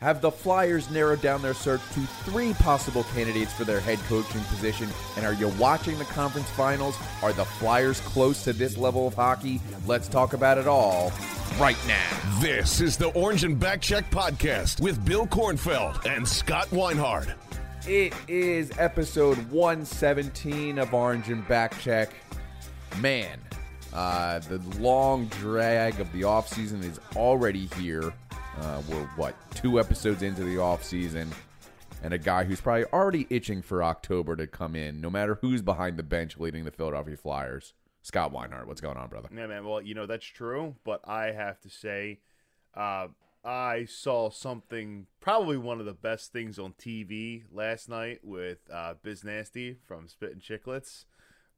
Have the Flyers narrowed down their search to three possible candidates for their head coaching position? And are you watching the conference finals? Are the Flyers close to this level of hockey? Let's talk about it all right now. This is the Orange and Backcheck podcast with Bill Kornfeld and Scott Weinhard. It is episode 117 of Orange and Backcheck. Man, uh, the long drag of the offseason is already here. Uh, we're, what, two episodes into the offseason, and a guy who's probably already itching for October to come in, no matter who's behind the bench leading the Philadelphia Flyers. Scott Weinhardt, what's going on, brother? Yeah, man. Well, you know that's true, but I have to say, uh, I saw something probably one of the best things on TV last night with uh, Biz Nasty from Spit and Chicklets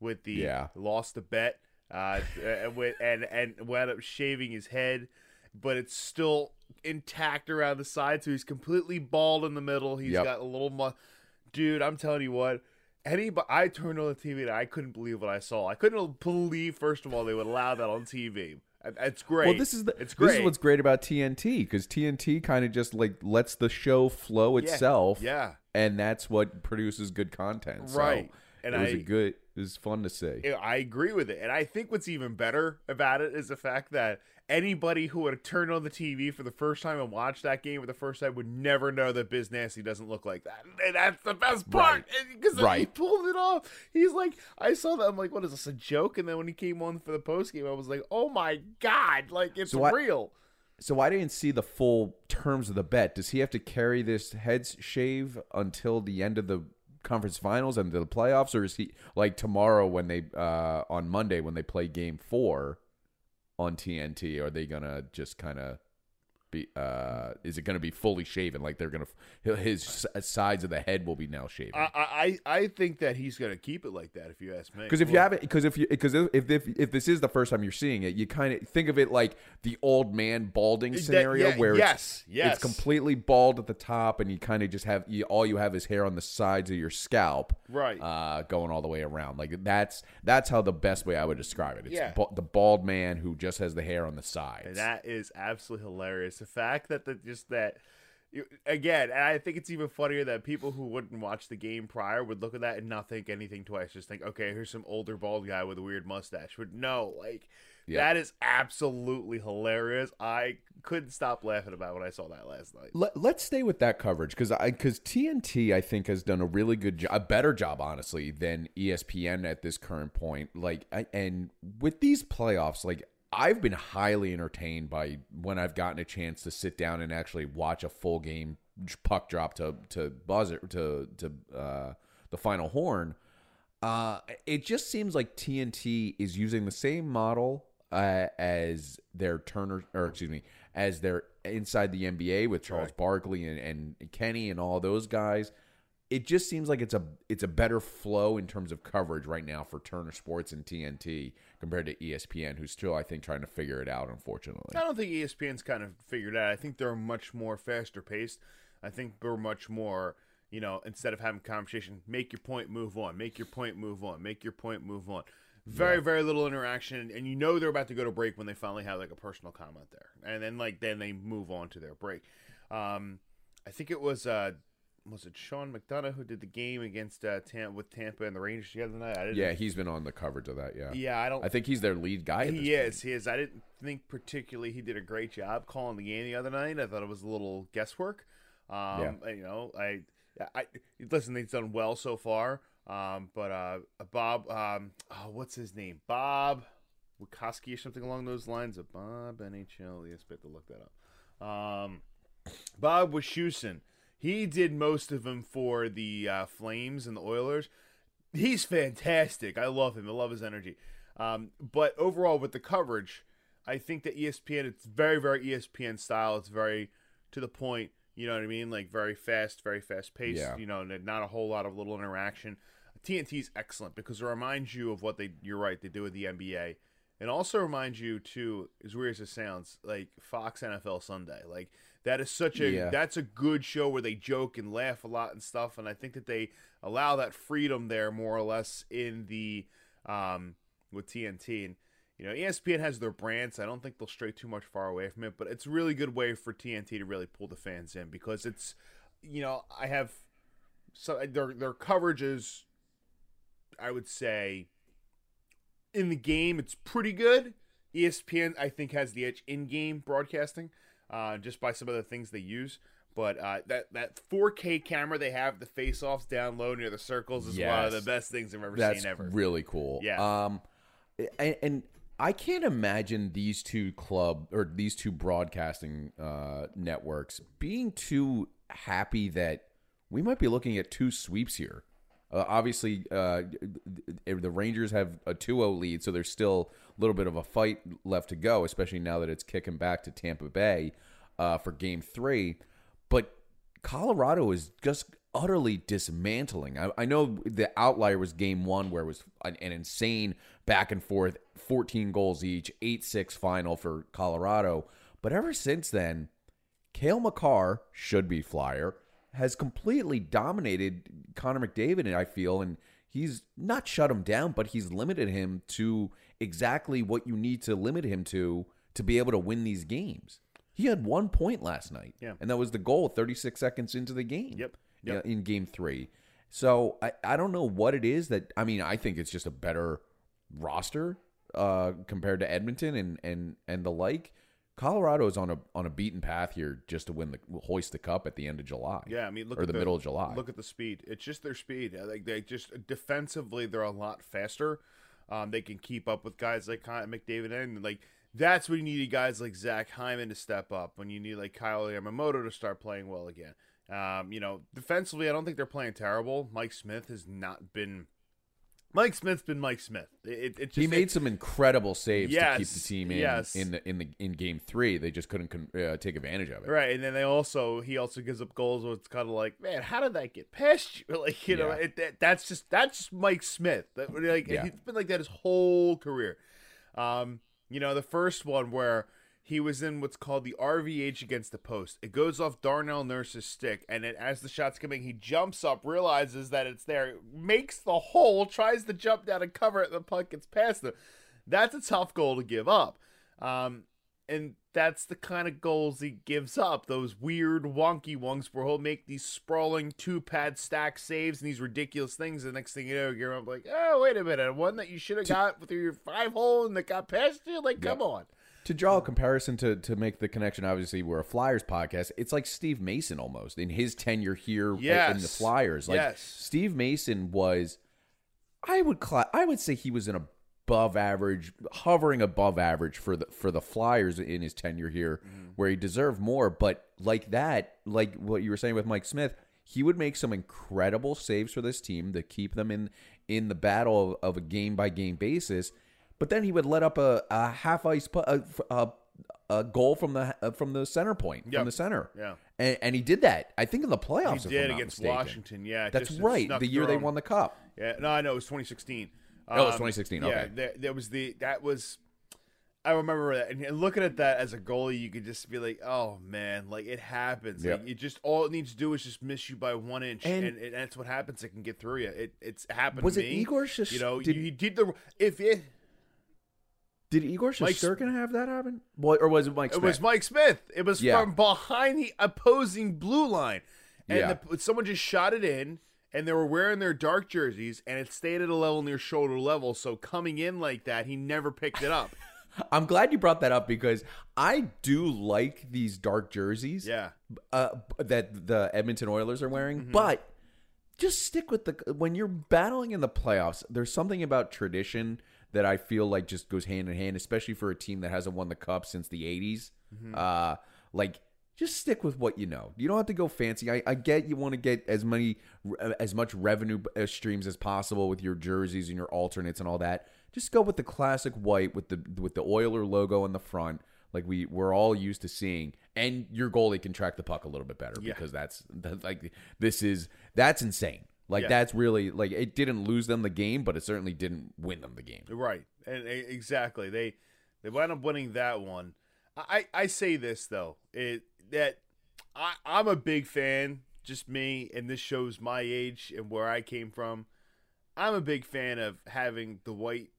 with the Yeah. lost the bet uh, and and and wound up shaving his head, but it's still intact around the side, so he's completely bald in the middle. He's Yep. got a little mu- dude. I'm telling you what. Anybody, I turned on the TV and I couldn't believe what I saw. I couldn't believe, first of all, they would allow that on TV. It's great. Well, this is the it's this is what's great about TNT because TNT kind of just like lets the show flow itself. yeah. and that's what produces good content. So Right. And it was a I- good. It was fun to say. I agree with it. And I think what's even better about it is the fact that anybody who would have turned on the TV for the first time and watched that game for the first time would never know that Biz Nasty doesn't look like that. And that's the best part. Because he Right. pulled it off. He's like, I saw that. I'm like, what is this, a joke? And then when he came on for the post game, I was like, oh my God. Like, it's So I- real. So I didn't see the full terms of the bet. Does he have to carry this head shave until the end of the conference finals and the playoffs, or is he like tomorrow when they uh on Monday when they play Game Four on TNT? Are they gonna just kind of be? uh Is it gonna be fully shaven? Like they're gonna his sides of the head will be now shaven. I, I, I think that he's going to keep it like that, if you ask me. Because if you have it, because if you, because if, if if this is the first time you're seeing it, you kind of think of it like the old man balding That- scenario, yeah, where yes, it's, yes. it's completely bald at the top, and you kind of just have you, all you have is hair on the sides of your scalp, Right. uh, going all the way around. Like that's that's how the best way I would describe it. It's Yeah. ba- the bald man who just has the hair on the sides. And that is absolutely hilarious. The fact that the just that you, again, and I think it's even funnier that people who wouldn't watch the game prior would look at that and not think anything twice. Just think, okay, here's some older bald guy with a weird mustache. But no, like Yeah. that is absolutely hilarious. I couldn't stop laughing about when I saw that last night. Let, let's stay with that coverage because I because TNT I think has done a really good job, a better job honestly than ESPN at this current point. Like I, and with these playoffs, like I've been highly entertained by when I've gotten a chance to sit down and actually watch a full game puck drop to to buzzer to to uh, the final horn. Uh, it just seems like TNT is using the same model uh, as their Turner, or excuse me, as their inside the NBA with Charles Barkley and, and Kenny and all those guys. It just seems like it's a it's a better flow in terms of coverage right now for Turner Sports and TNT compared to ESPN, who's still I think trying to figure it out. Unfortunately, I don't think ESPN's kind of figured it out. I think they're much more faster paced. I think they're much more, you know, instead of having conversation, make your point, move on, make your point, move on, make your point, move on. Very, very little interaction, and you know they're about to go to break when they finally have like a personal comment there, and then like then they move on to their break. Um, I think it was uh, was it Sean McDonough who did the game against uh, Tampa with Tampa and the Rangers the other night? I didn't, yeah, he's been on the coverage of that. Yeah, yeah, I don't. I think he's their lead guy. He point. is. He is. I didn't think particularly he did a great job calling the game the other night. I thought it was a little guesswork. Um, You know, I, I listen. He's done well so far. Um, but uh, Bob, um, oh, what's his name? Bob Wikoski or something along those lines. Of Bob NHL. Yes, bet to look that up. Um, Bob Wischusen. He did most of them for the uh, Flames and the Oilers. He's fantastic. I love him. I love his energy. Um, but overall, with the coverage, I think that ESPN, it's very, very ESPN style. It's very, to the point. You know what I mean? Like very fast, very fast paced. Yeah. You know, not a whole lot of little interaction. TNT is excellent because it reminds you of what they. You're right. They do with the NBA. And also reminds you too, as weird as it sounds, like Fox NFL Sunday. Like that is such a Yeah. that's a good show where they joke and laugh a lot and stuff. And I think that they allow that freedom there more or less in the um with TNT. And you know, ESPN has their brands. I don't think they'll stray too much far away from it, but it's a really good way for TNT to really pull the fans in because it's you know, I have so their their coverage is I would say in the game it's pretty good. ESPN I think has the edge in game broadcasting, uh, just by some of the things they use. But uh, that that 4K camera they have, the face offs down low near the circles, is one of the best things I've ever That's seen ever. really cool. Yeah. Um, and, and I can't imagine these two club or these two broadcasting uh, networks being too happy that we might be looking at two sweeps here. Uh, obviously, uh, the Rangers have a 2-0 lead, so there's still a little bit of a fight left to go, especially now that it's kicking back to Tampa Bay uh, for Game Three. But Colorado is just utterly dismantling. I, I know the outlier was game one, where it was an, an insane back and forth, 14 goals each, 8 6 final for Colorado. But ever since then, Cale Makar should be flyer, has completely dominated Connor McDavid, I feel, and he's not shut him down, but he's limited him to exactly what you need to limit him to to be able to win these games. He had one point last night, Yeah. and that was the goal 36 seconds into the game. Yep. Yep. in game three. So I, I don't know what it is that I mean, I think it's just a better roster uh, compared to Edmonton and, and, and the like. Colorado is on a on a beaten path here just to win the hoist the cup at the end of July. Yeah, I mean, look or at the, middle of July. Look at the speed. It's just their speed. Like they just defensively, they're a lot faster. Um, they can keep up with guys like McDavid and like that's when you need guys like Zach Hyman to step up. When you need like Kailer Yamamoto to start playing well again. Um, you know, defensively, I don't think they're playing terrible. Mike Smith has not been. Mike Smith's been Mike Smith. It, it, it just, he made some incredible saves to keep the team in yes. in the in the in game three. They just couldn't con- uh, take advantage of it. Right, and then they also he also gives up goals where it's kind of like, man, how did that get past you? Like you know, it, that, that's just that's just Mike Smith. That, like Yeah. he's been like that his whole career. Um, you know, the first one where he was in what's called the RVH against the post. It goes off Darnell Nurse's stick, and it, as the shot's coming, he jumps up, realizes that it's there, makes the hole, tries to jump down and cover it, and the puck gets past him. That's a tough goal to give up. Um, and that's the kind of goals he gives up. Those weird, wonky ones where he'll make these sprawling two pad stack saves and these ridiculous things. The next thing you know, you're like, oh, wait a minute. One that you should have got through your five hole and that got past you? Like, come on. To draw a comparison to to make the connection, obviously we're a Flyers podcast. It's like Steve Mason almost in his tenure here in the Flyers. Like Yes. Steve Mason was, I would cla- I would say he was an above average, hovering above average for the for the Flyers in his tenure here, mm-hmm. where he deserved more. But like that, like what you were saying with Mike Smith, he would make some incredible saves for this team to keep them in in the battle of, of a game by game basis. But then he would let up a, a half ice pu- a, a, a goal from the uh, from the center point Yep. from the center. Yeah. and, and he did that. I think in the playoffs. He did against mistaken. Washington. Yeah. That's just right. The year they won the cup. Yeah, no, I know it was 2016. Oh, it was Um, 2016, Yeah, okay. there, there was the that was. I remember that, and looking at that as a goalie, you could just be like, "Oh man, like it happens. Yep. Like it just all it needs to do is just miss you by one inch, And- and, and, that's what happens. It can get through you. It it's happened. Was to it me. Igor Shest- You know, did- you, he did the if it Did Igor Shesterkin have that happen? What, or was it Mike Smith? it was Mike Smith. It was Yeah. from behind the opposing blue line, and Yeah. the, someone just shot it in, and they were wearing their dark jerseys, and it stayed at a level near shoulder level. So coming in like that, he never picked it up. I'm glad you brought that up because I do like these dark jerseys. Yeah. uh, that the Edmonton Oilers are wearing, Mm-hmm. but just stick with the when you're battling in the playoffs. There's something about tradition that I feel like just goes hand in hand, especially for a team that hasn't won the cup since the '80s. Mm-hmm. Uh, like just stick with what you know. You don't have to go fancy. I, I get you want to get as many as much revenue uh, streams as possible with your jerseys and your alternates and all that. Just go with the classic white with the with the Oiler logo in the front. like we we're all used to seeing. And your goalie can track the puck a little bit better Yeah. because that's that, like this is that's insane. Like Yeah. that's really like it didn't lose them the game, but it certainly didn't win them the game. Right, and exactly they they wound up winning that one. I I say this though, it that I I'm a big fan, just me, and this shows my age and where I came from. I'm a big fan of having the white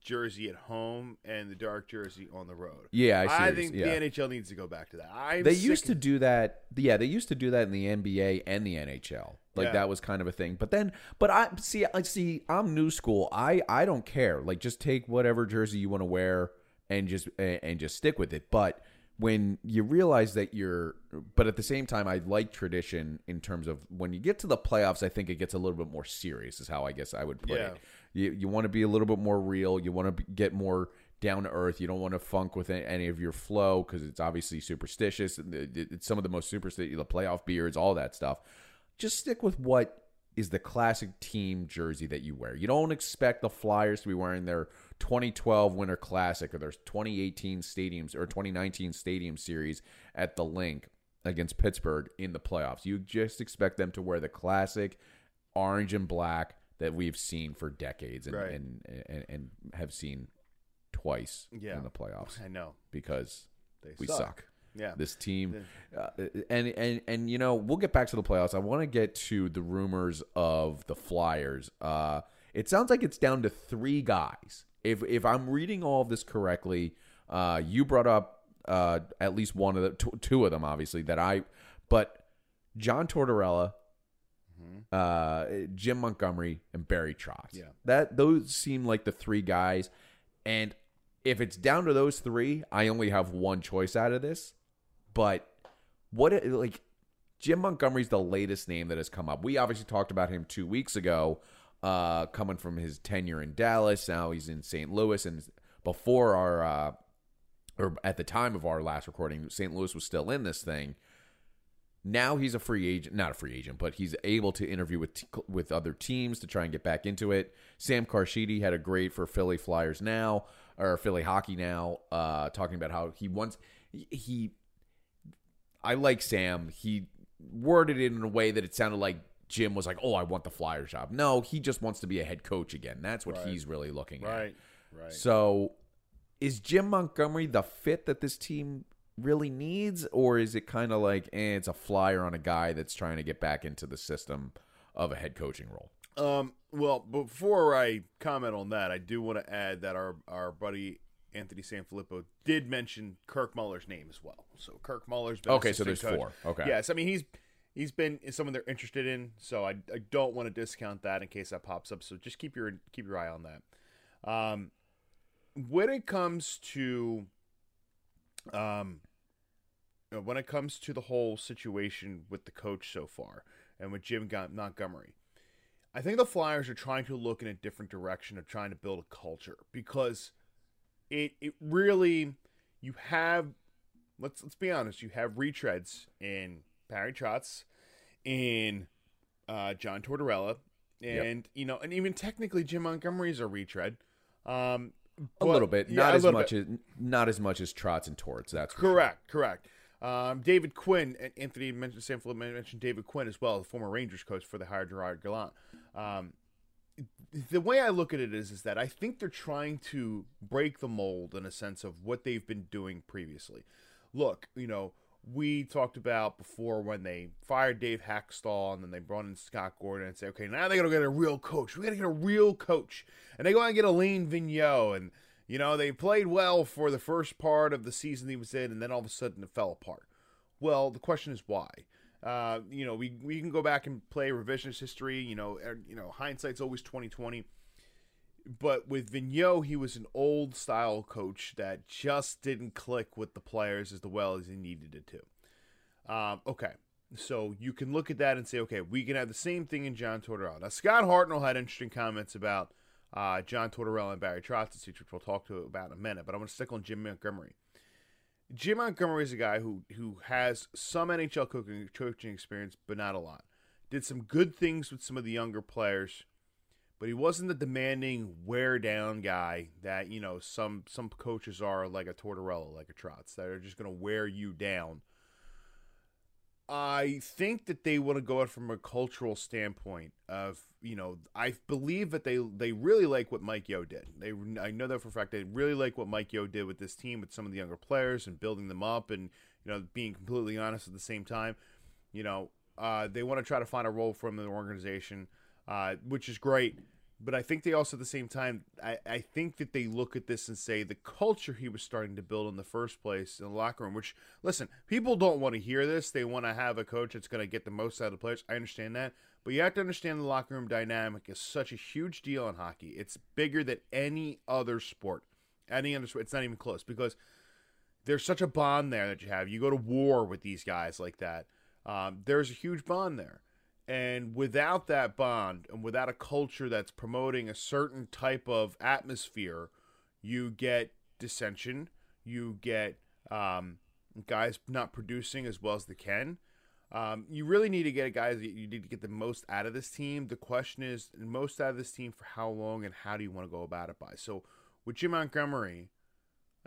jersey at home and the dark jersey on the road. Yeah, I see I think yeah. the NHL needs to go back to that. I'm they used to do that. Yeah, they used to do that in the NBA and the NHL. Like Yeah. that was kind of a thing. But then, but I see, I see. I'm new school. I I don't care. Like just take whatever jersey you want to wear and just and just stick with it. But when you realize that you're, but at the same time, I like tradition in terms of when you get to the playoffs. I think it gets a little bit more serious. Is how I guess I would put Yeah. it. You you want to be a little bit more real. You want to get more down to earth. You don't want to funk with any of your flow because it's obviously superstitious. and it- it- It's some of the most superstitious, the playoff beards, all that stuff. Just stick with what is the classic team jersey that you wear. You don't expect the Flyers to be wearing their 2012 Winter Classic or their 2018 stadiums or 2019 Stadium Series at the Linc against Pittsburgh in the playoffs. You just expect them to wear the classic orange and black that we've seen for decades and Right. and, and and have seen twice Yeah. in the playoffs I know because they we suck. suck. Yeah. This team, uh, and and and you know, we'll get back to the playoffs. I want to get to the rumors of the Flyers. Uh, it sounds like it's down to three guys. If if I'm reading all of this correctly, uh, you brought up uh, at least one of the two, two of them, obviously that I, but John Tortorella, uh, Jim Montgomery, and Barry Trotz. Yeah. that those seem like the three guys, and if it's down to those three, I only have one choice out of this. But what like Jim Montgomery's the latest name that has come up. We obviously talked about him two weeks ago, uh, coming from his tenure in Dallas. Now he's in St. Louis, and before our uh, or at the time of our last recording, St. Louis was still in this thing. Now he's a free agent, not a free agent, but he's able to interview with t- with other teams to try and get back into it. Sam Carchidi had a great for Philly Flyers now or Philly hockey now, uh, talking about how he wants he. I like Sam. He worded it in a way that it sounded like Jim was like, "Oh, I want the flyer job." No, he just wants to be a head coach again. That's what Right. he's really looking at. Right. Right. So, is Jim Montgomery the fit that this team really needs, or is it kind of like, eh, it's a flyer on a guy that's trying to get back into the system of a head coaching role? Um, well, before I comment on that, I do want to add that our our buddy Anthony Sanfilippo did mention Kirk Muller's name as well. So Kirk Muller's been Okay, so there's coach. four. Okay. Yes, I mean he's he's been someone they're interested in. So I, I don't want to discount that in case that pops up. So just keep your keep your eye on that. Um, when it comes to um, when it comes to the whole situation with the coach so far and with Jim Montgomery. I think the Flyers are trying to look in a different direction of trying to build a culture because it it really you have let's let's be honest, you have retreads in Barry Trotz, in uh, John Tortorella, and you know, and even technically Jim Montgomery's a retread. Um, A but- little bit, not a as much bit. as not as much as Trotz and Torts. That's for sure. Correct, correct. Um, David Quinn and Anthony mentioned Sam mentioned David Quinn as well, the former Rangers coach for the hired Gerard Gallant. Um, the way I look at it is, is that I think they're trying to break the mold in a sense of what they've been doing previously. Look, you know, we talked about before when they fired Dave Hakstol and then they brought in Scott Gordon and say, okay, now they got to get a real coach. We got to get a real coach, and they go out and get Alain Vigneault, and you know they played well for the first part of the season he was in, and then all of a sudden it fell apart. Well, the question is why. Uh, you know, we we can go back and play revisionist history. You know, er, you know, hindsight's always twenty twenty. But with Vigneault, he was an old style coach that just didn't click with the players as well as he needed it to. Um, okay, so you can look at that and say, okay, we can have the same thing in John Tortorella. Now, Scott Hartnell had interesting comments about uh, John Tortorella and Barry Trotz, which we'll talk to about in a minute. But I'm going to stick on Jim Montgomery. Jim Montgomery is a guy who who has some NHL coaching, coaching experience, but not a lot. Did some good things with some of the younger players, but he wasn't the demanding wear down guy that you know some some coaches are like a Tortorella, like a Trotz, that are just going to wear you down. I think that they want to go out from a cultural standpoint of you know I believe that they they really like what Mike Yeo did. They I know that for a fact they really like what Mike Yeo did with this team with some of the younger players and building them up and you know being completely honest at the same time. You know uh, they want to try to find a role for him in the organization, uh, which is great. But I think they also, at the same time, I, I think that they look at this and say the culture he was starting to build in the first place in the locker room, which, listen, people don't want to hear this. They want to have a coach that's going to get the most out of the players. I understand that. But you have to understand the locker room dynamic is such a huge deal in hockey. It's bigger than any other sport. Any other sport. It's not even close because there's such a bond there that you have. You go to war with these guys like that. Um, there's a huge bond there. And without that bond and without a culture that's promoting a certain type of atmosphere, you get dissension. You get um, guys not producing as well as they can. Um, you really need to get guys that you need to get the most out of this team. The question is, most out of this team for how long and how do you want to go about it by? So with Jim Montgomery,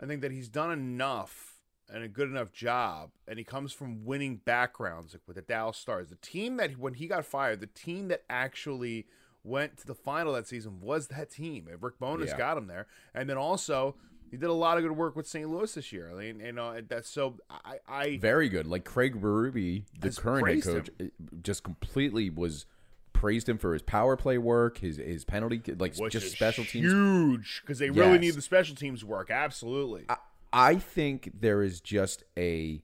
I think that he's done enough and a good enough job, and he comes from winning backgrounds, like with the Dallas Stars. The team that when he got fired, the team that actually went to the final that season was that team. And Rick Bowness Yeah. got him there, and then also he did a lot of good work with St. Louis this year. I mean, you know, that's so I, I Very good. Like Craig Berube, the current head coach, it just completely was praised him for his power play work, his his penalty, like which just special teams. huge because they really need the special teams work. Absolutely. I, I think there is just a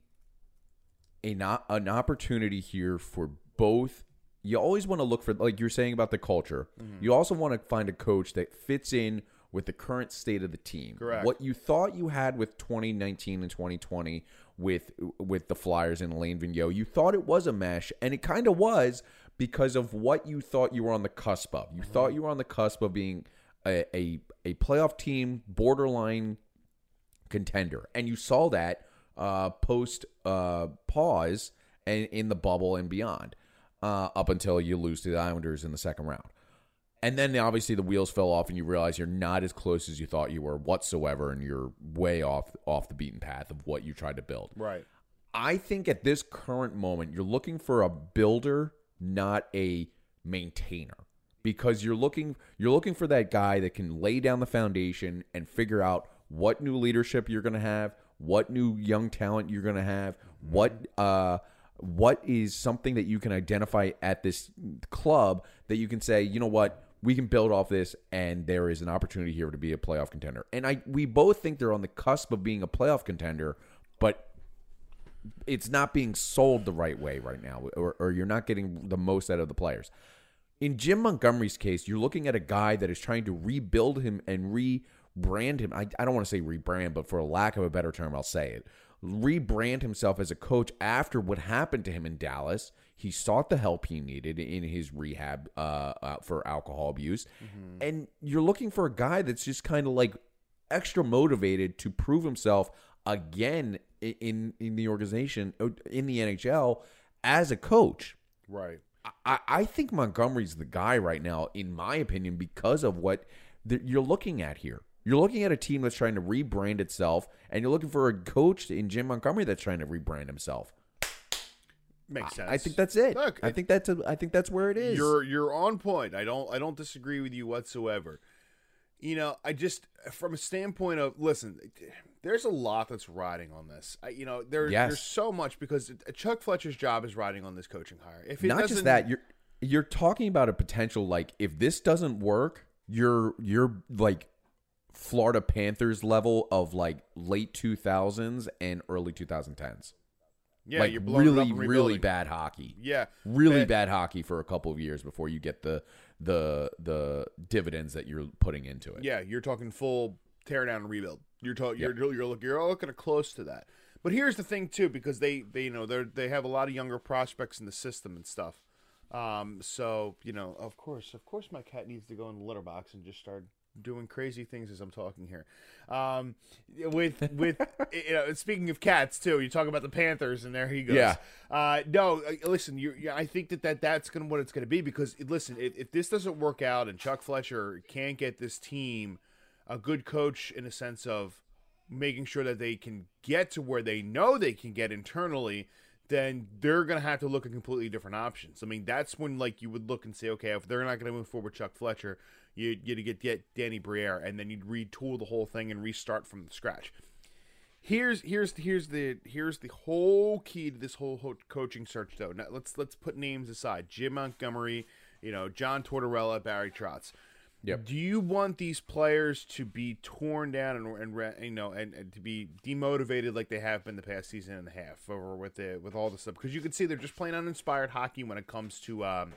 a not an opportunity here for both. You always want to look for like you're saying about the culture. Mm-hmm. You also want to find a coach that fits in with the current state of the team. Correct. What you thought you had with 2019 and 2020 with with the Flyers and Lane Vigneault, you thought it was a mesh, and it kind of was because of what you thought you were on the cusp of. You thought you were on the cusp of being a, a, a playoff team, borderline contender, and you saw that uh, post uh, pause and in the bubble and beyond, uh, up until you lose to the Islanders in the second round, and then obviously the wheels fell off, and you realize you're not as close as you thought you were whatsoever, and you're way off off the beaten path of what you tried to build. right. I think at this current moment, you're looking for a builder, not a maintainer. Because you're looking you're looking for that guy that can lay down the foundation and figure out what new leadership you're going to have, what new young talent you're going to have, what uh what is something that you can identify at this club that you can say, you know what, we can build off this and there is an opportunity here to be a playoff contender. And I we both think they're on the cusp of being a playoff contender, but it's not being sold the right way right now, or, or you're not getting the most out of the players. In Jim Montgomery's case, you're looking at a guy that is trying to rebuild him and rebrand him. I, I don't want to say rebrand, but for lack of a better term, I'll say it. Rebrand himself as a coach after what happened to him in Dallas. He sought the help he needed in his rehab uh, uh, for alcohol abuse. And you're looking for a guy that's just kind of like extra motivated to prove himself again in in the organization uh, in the NHL as a coach. Right. I, I think Montgomery's the guy right now, in my opinion, because of what that you're looking at here. You're looking at a team that's trying to rebrand itself, and you're looking for a coach in Jim Montgomery that's trying to rebrand himself. Makes sense. I think that's it. Look, I think that's a, I think that's where it is. You're you're on point. I don't I don't disagree with you whatsoever. You know, I just from a standpoint of listen, there's a lot that's riding on this. I, you know, there, Yes. there's so much because Chuck Fletcher's job is riding on this coaching hire. If it not just that you're you're talking about a potential like if this doesn't work you're you're like florida panthers level of like late 2000s and early 2010s yeah, like you're blowing up really really bad hockey Yeah, really Uh, bad hockey for a couple of years before you get the the the dividends that you're putting into it Yeah, you're talking full tear down and rebuild. You're talking you're you're looking you're looking close to that. But here's the thing too, because they they you know they they have a lot of younger prospects in the system and stuff. Um, so you know, of course, of course, my cat needs to go in the litter box and just start doing crazy things as I'm talking here. Um, with with you know, speaking of cats too, you talk about the Panthers, and there he goes. Yeah. Uh, no, uh, listen, you, I think that, that that's gonna what it's gonna be because listen, if, if this doesn't work out and Chuck Fletcher can't get this team a good coach in a sense of making sure that they can get to where they know they can get internally then they're going to have to look at completely different options. I mean, that's when like you would look and say, okay, if they're not going to move forward with Chuck Fletcher, you you get get Danny Briere, and then you'd retool the whole thing and restart from scratch. Here's here's here's the here's the whole key to this whole coaching search though. Now let's let's put names aside. Jim Montgomery, you know, John Tortorella, Barry Trotz. Yep. Do you want these players to be torn down and, and you know and, and, to be demotivated like they have been the past season and a half over with the with all the stuff? Because you can see they're just playing uninspired hockey when it comes to um,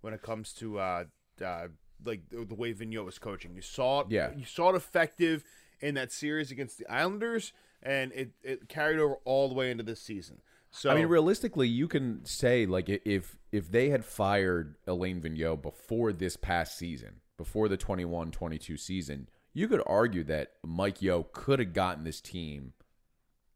when it comes to uh, uh, like the, the way Vigneault was coaching. You saw it. Yeah. You saw it effective in that series against the Islanders, and it, it carried over all the way into this season. So I mean, realistically, you can say like if if they had fired Alain Vigneault before this past season before the 21 22 season, you could argue that Mike Yeo could have gotten this team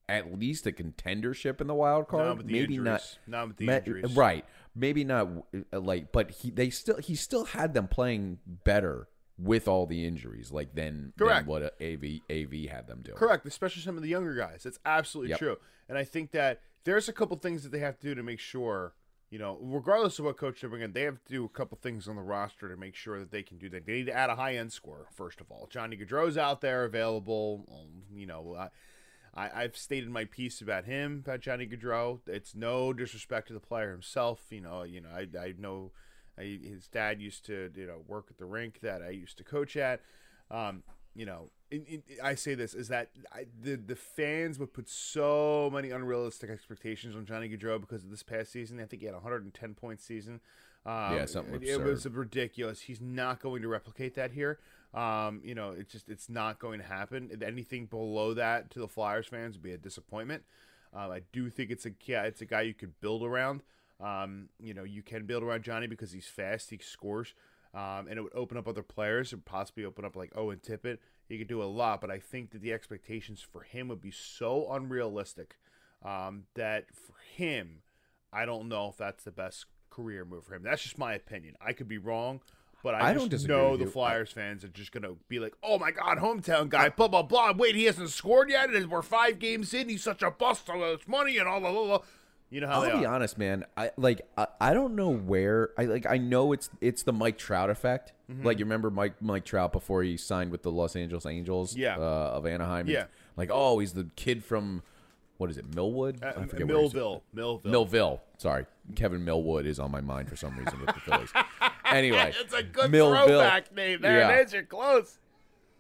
at least a contendership in the wild card. Not the maybe injuries. not. Not with the ma- injuries. Right. Maybe not uh, like, but he they still he still had them playing better with all the injuries, like than, Correct. than what AV AV had them do. Correct, especially some of the younger guys. That's absolutely Yep. true. And I think that there's a couple things that they have to do to make sure, you know, regardless of what coach they bring in, they have to do a couple things on the roster to make sure that they can do that. They need to add a high end scorer first of all. Johnny Gaudreau's out there available. Um, you know, I, I've stated my piece about him, about Johnny Gaudreau. It's no disrespect to the player himself. You know, you know, I, I know I, his dad used to, you know, work at the rink that I used to coach at. Um, you know, in, in, I say this is that I, the the fans would put so many unrealistic expectations on Johnny Gaudreau because of this past season. I think he had a 110 point season. Um, Yeah, something it, it was ridiculous. He's not going to replicate that here. Um, you know, it's just it's not going to happen. Anything below that to the Flyers fans would be a disappointment. Um, I do think it's a yeah, it's a guy you could build around. Um, you know, you can build around Johnny because he's fast, he scores, um, and it would open up other players and possibly open up like Owen Tippett. He could do a lot, but I think that the expectations for him would be so unrealistic um, that for him, I don't know if that's the best career move for him. That's just my opinion. I could be wrong, but I, I just don't disagree know the you. Flyers fans are just gonna be like, "Oh my God, hometown guy, blah blah blah." Wait, he hasn't scored yet, and we're five games in. He's such a bust on his money and all blah blah blah. You know how I'll be are. honest, man. I like I, I don't know where I like I know it's it's the Mike Trout effect. Mm-hmm. Like you remember Mike Mike Trout before he signed with the Los Angeles Angels Yeah. uh, of Anaheim. Yeah. Like oh, he's the kid from what is it? Millwood? Uh, I forget Millville, Millville. Millville. Sorry. Kevin Millwood is on my mind for some reason with the Phillies. Anyway, It's a good Millville. throwback name. There Yeah. it is. You're close.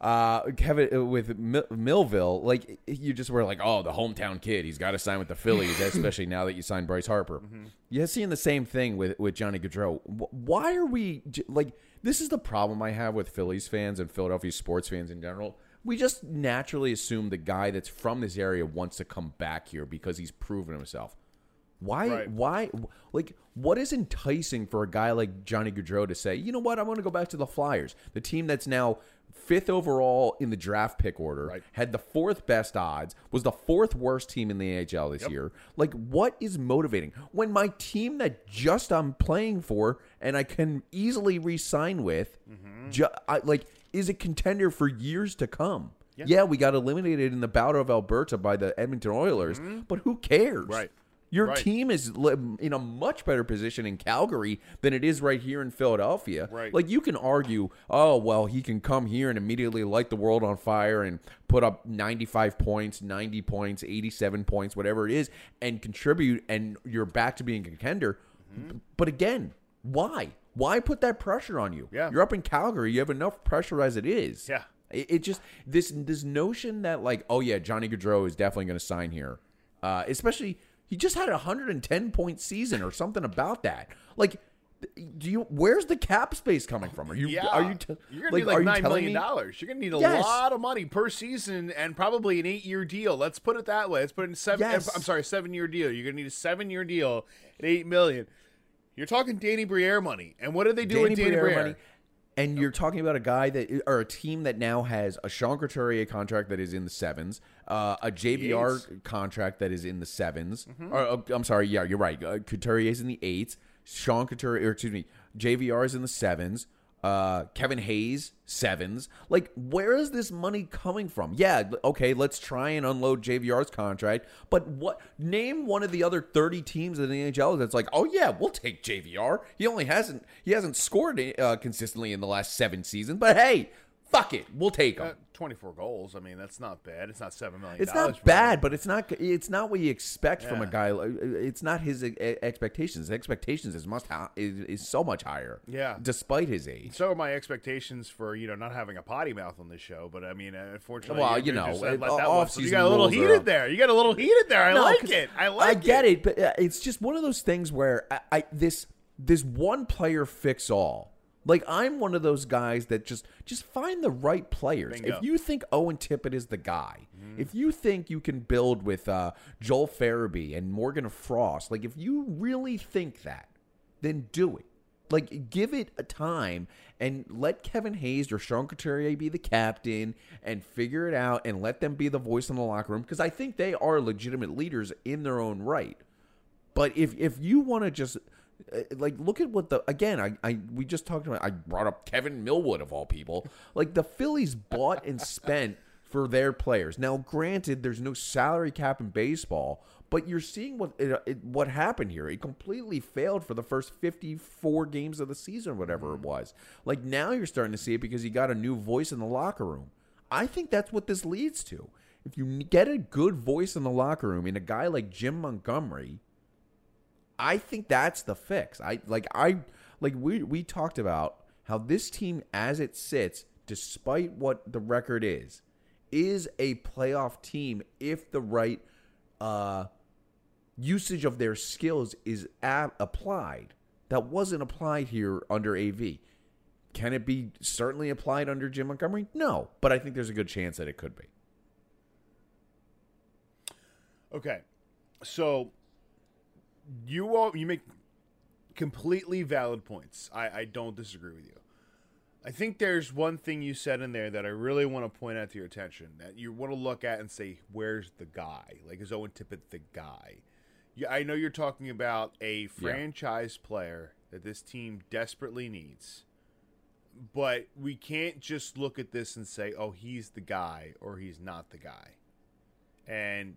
Uh, Kevin uh, with Mil- Millville, like you just were like, oh, the hometown kid, he's got to sign with the Phillies, especially now that you signed Bryce Harper. You're seeing the same thing with with Johnny Gaudreau. Why are we like? This is the problem I have with Phillies fans and Philadelphia sports fans in general. We just naturally assume the guy that's from this area wants to come back here because he's proven himself. Why? Right. Why? Like, what is enticing for a guy like Johnny Gaudreau to say, you know what, I want to go back to the Flyers, the team that's now fifth overall in the draft pick order, Right. had the fourth best odds, was the fourth worst team in the AHL this year. Like, what is motivating when my team that just I'm playing for and I can easily re-sign with, Mm-hmm. ju- I, like, is a contender for years to come? Yeah. we got eliminated in the Battle of Alberta by the Edmonton Oilers, but who cares? Mm-hmm. Right. Your Right. team is in a much better position in Calgary than it is right here in Philadelphia. Right. Like you can argue, oh well, he can come here and immediately light the world on fire and put up 95 points, 90 points, 87 points, whatever it is, and contribute, and you're back to being a contender. Mm-hmm. But again, why? Why put that pressure on you? Yeah. You're up in Calgary. You have enough pressure as it is. Yeah. It, it just this this notion that like, oh yeah, Johnny Gaudreau is definitely going to sign here, uh, especially he just had a 110 point season or something about that. Like, do you? Where's the cap space coming from? Are you? Yeah, Are you? T- you're gonna need like nine million dollars. You're gonna need a Yes. lot of money per season, and probably an eight-year deal. Let's put it that way. Let's put it in seven. Yes. I'm sorry, seven-year deal. You're gonna need a seven-year deal at eight million. You're talking Danny Briere money, and what did they do Danny with Danny Briere Briere? And you're talking about a guy that, or a team that now has a Sean Couturier contract that is in the sevens, uh, a JVR contract that is in the 7s Mm-hmm. Or, uh, I'm sorry, yeah, you're right. Uh, Couturier's in the eights. Sean Couturier, or excuse me, JVR is in the sevens. Uh, Kevin Hayes sevens. Like, where is this money coming from? Yeah, okay, let's try and unload JVR's contract. But what? Name one of the other 30 teams in the NHL that's like, oh yeah, we'll take JVR. He only hasn't he hasn't scored uh, consistently in the last seven seasons, but hey, fuck it, we'll take him. Uh, 24 goals. I mean, that's not bad. It's not seven million. It's not bad, but it's not. It's not what you expect from a guy. It's not his expectations. His expectations is must ha- is, is so much higher. Yeah. despite his age. So are my expectations for you know not having a potty mouth on this show, but I mean, uh, unfortunately, Well, you you know, it- let that off so you got a little heated up. there. You got a little heated there. I No, like it. I like it. I it. get it, but uh, it's just one of those things where I, I this this one player fix all. Like I'm one of those guys that just just find the right players. Bingo. If you think Owen Tippett is the guy, if you think you can build with uh, Joel Farabee and Morgan Frost, like if you really think that, then do it. Like give it a time and let Kevin Hayes or Sean Couturier be the captain and figure it out and let them be the voice in the locker room because I think they are legitimate leaders in their own right. But if if you want to just Uh, like look at what the again I, I we just talked about I brought up Kevin Millwood of all people like the Phillies bought and spent for their players. Now, granted, there's no salary cap in baseball, but you're seeing what it, it, what happened here. It completely failed for the first 54 games of the season, whatever it was. Like now, you're starting to see it because you got a new voice in the locker room. I think that's what this leads to. If you get a good voice in the locker room in a guy like Jim Montgomery, I think that's the fix. I like I like we we talked about how this team as it sits, despite what the record is, is a playoff team if the right uh usage of their skills is a- applied. That wasn't applied here under AV. Can it be certainly applied under Jim Montgomery? No, but I think there's a good chance that it could be. Okay, so you all you make completely valid points. I, I don't disagree with you. I think there's one thing you said in there that I really want to point out to your attention that you want to look at and say, "Where's the guy? Like, is Owen Tippett the guy?" Yeah, I know you're talking about a franchise player that this team desperately needs, but we can't just look at this and say, "Oh, he's the guy" or "He's not the guy." And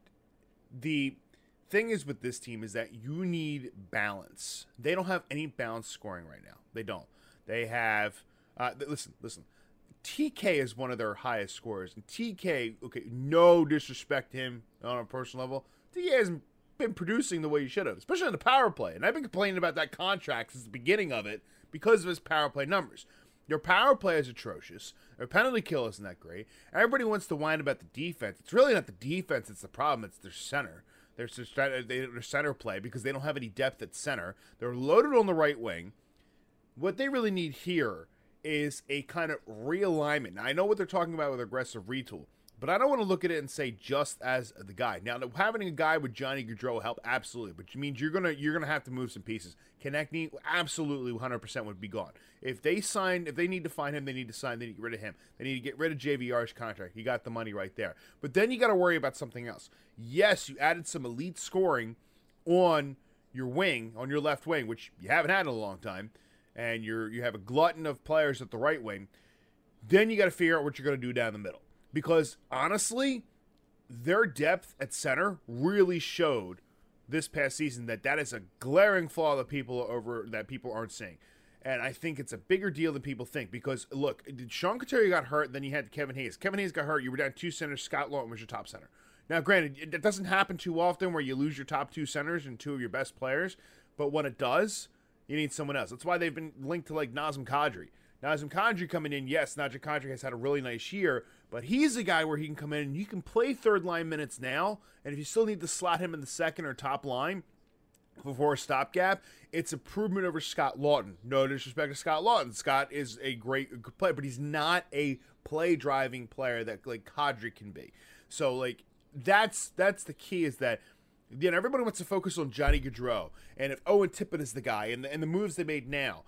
the thing is with this team is that you need balance. They don't have any balance scoring right now. They don't. They have. Uh, listen, listen. TK is one of their highest scorers, and TK. Okay, no disrespect to him on a personal level. TK hasn't been producing the way he should have, especially on the power play. And I've been complaining about that contract since the beginning of it because of his power play numbers. Their power play is atrocious. Their penalty kill isn't that great. Everybody wants to whine about the defense. It's really not the defense that's the problem. It's their center. Their, their, center play because they don't have any depth at center. They're loaded on the right wing. What they really need here is a kind of realignment. Now, I know what they're talking about with aggressive retool, but I don't want to look at it and say just as the guy. Now, having a guy with Johnny Gaudreau help absolutely, but you means you're gonna you're gonna have to move some pieces. Konecny absolutely 100 percent would be gone. If they sign, if they need to find him, they need to sign. They need to get rid of him. They need to get rid of JVR's contract. You got the money right there. But then you got to worry about something else. Yes, you added some elite scoring on your wing, on your left wing, which you haven't had in a long time, and you're you have a glutton of players at the right wing. Then you got to figure out what you're to do down the middle. Because honestly, their depth at center really showed this past season that that is a glaring flaw that people over that people aren't seeing. And I think it's a bigger deal than people think because look, Sean Couturier got hurt, then you had Kevin Hayes. Kevin Hayes got hurt, you were down two centers. Scott Laughton was your top center. Now, granted, it doesn't happen too often where you lose your top two centers and two of your best players, but when it does, you need someone else. That's why they've been linked to like Nazem Kadri. Nazem Kadri coming in, yes, Nazem Kadri has had a really nice year, but he's a guy where he can come in and you can play third line minutes now, and if you still need to slot him in the second or top line before a stopgap, it's improvement over Scott Laughton. No disrespect to Scott Laughton. Scott is a great player, but he's not a play driving player that like Kadri can be. So like that's that's the key is that you know everybody wants to focus on Johnny Gaudreau and if Owen Tippett is the guy and the, and the moves they made now.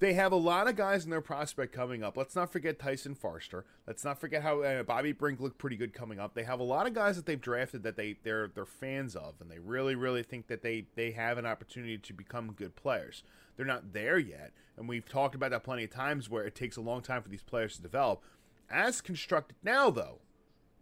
They have a lot of guys in their prospect coming up. Let's not forget Tyson Foerster. Let's not forget how uh, Bobby Brink looked pretty good coming up. They have a lot of guys that they've drafted that they they're they're fans of, and they really really think that they they have an opportunity to become good players. They're not there yet, and we've talked about that plenty of times where it takes a long time for these players to develop. As constructed now, though,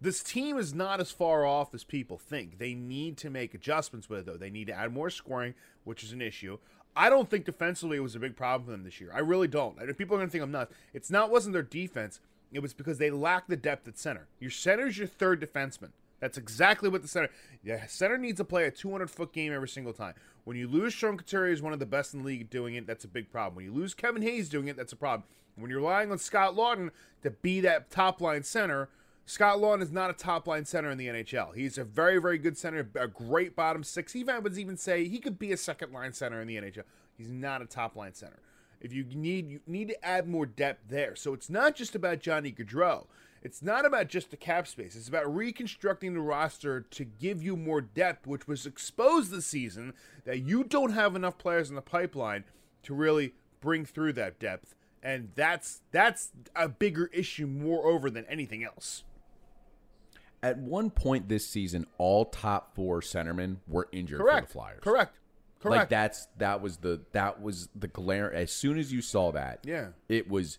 this team is not as far off as people think. They need to make adjustments with it, though. They need to add more scoring, which is an issue. I don't think defensively it was a big problem for them this year. I really don't. People are going to think I'm nuts. It's not wasn't their defense. It was because they lack the depth at center. Your center's your third defenseman. That's exactly what the center. Yeah, center needs to play a 200 foot game every single time. When you lose Sean Couturier is one of the best in the league doing it, that's a big problem. When you lose Kevin Hayes doing it, that's a problem. When you're relying on Scott Laughton to be that top line center, Scott Laughton is not a top line center in the NHL. He's a very, very good center, a great bottom six. Even I would even say he could be a second line center in the NHL. He's not a top line center. If you need you need to add more depth there. So it's not just about Johnny Gaudreau. It's not about just the cap space. It's about reconstructing the roster to give you more depth, which was exposed this season that you don't have enough players in the pipeline to really bring through that depth. And that's that's a bigger issue moreover than anything else. At one point this season, all top four centermen were injured Correct. for the Flyers. Correct. Correct. Like that's that was the that was the glare. As soon as you saw that, Yeah. it was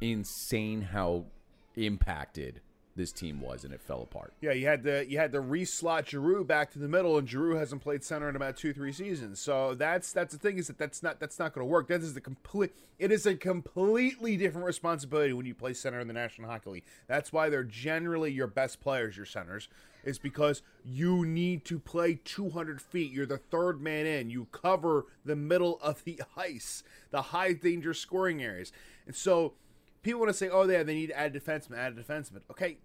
insane how impacted this team was, and it fell apart. Yeah, you had to you had to reslot Giroux back to the middle, and Giroux hasn't played center in about two three seasons. So that's that's the thing is that that's not that's not going to work. That is the complete. It is a completely different responsibility when you play center in the National Hockey League. That's why they're generally your best players, your centers, is because you need to play 200 feet. You're the third man in. You cover the middle of the ice, the high danger scoring areas, and so people want to say, oh, yeah, they need to add a defenseman, add a defenseman. Okay,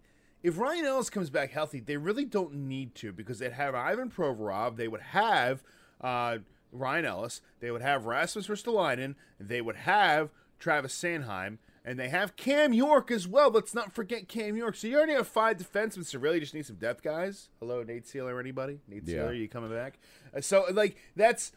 if Ryan Ellis comes back healthy, they really don't need to because they'd have Ivan Provorov, they would have uh, Ryan Ellis, they would have Rasmus Ristolainen, they would have Travis Sanheim, and they have Cam York as well. Let's not forget Cam York. So you already have five defensemen, so really just need some depth guys. Hello, Nate Seeler, anybody? Nate Yeah. Seeler, you coming back? Uh, so, like, that's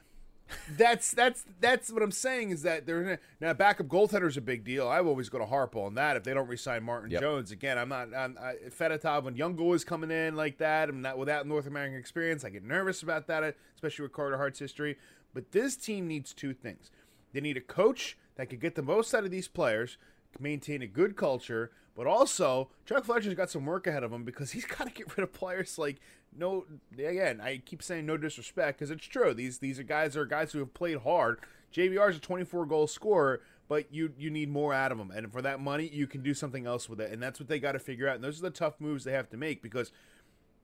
that's that's that's what I'm saying is that they're now backup goaltender is a big deal. I've always go to harp on that if they don't resign Martin Yep. Jones again. I'm not. I'm, I, Fedotov when young goalies coming in like that. I'm not without North American experience. I get nervous about that, especially with Carter Hart's history. But this team needs two things. They need a coach that could get the most out of these players, maintain a good culture, but also Chuck Fletcher's got some work ahead of him because he's got to get rid of players like no. Again, I keep saying no disrespect because it's true. These these are guys are guys who have played hard. JVR is a 24 goal scorer, but you you need more out of him, and for that money, you can do something else with it, and that's what they got to figure out. And those are the tough moves they have to make because,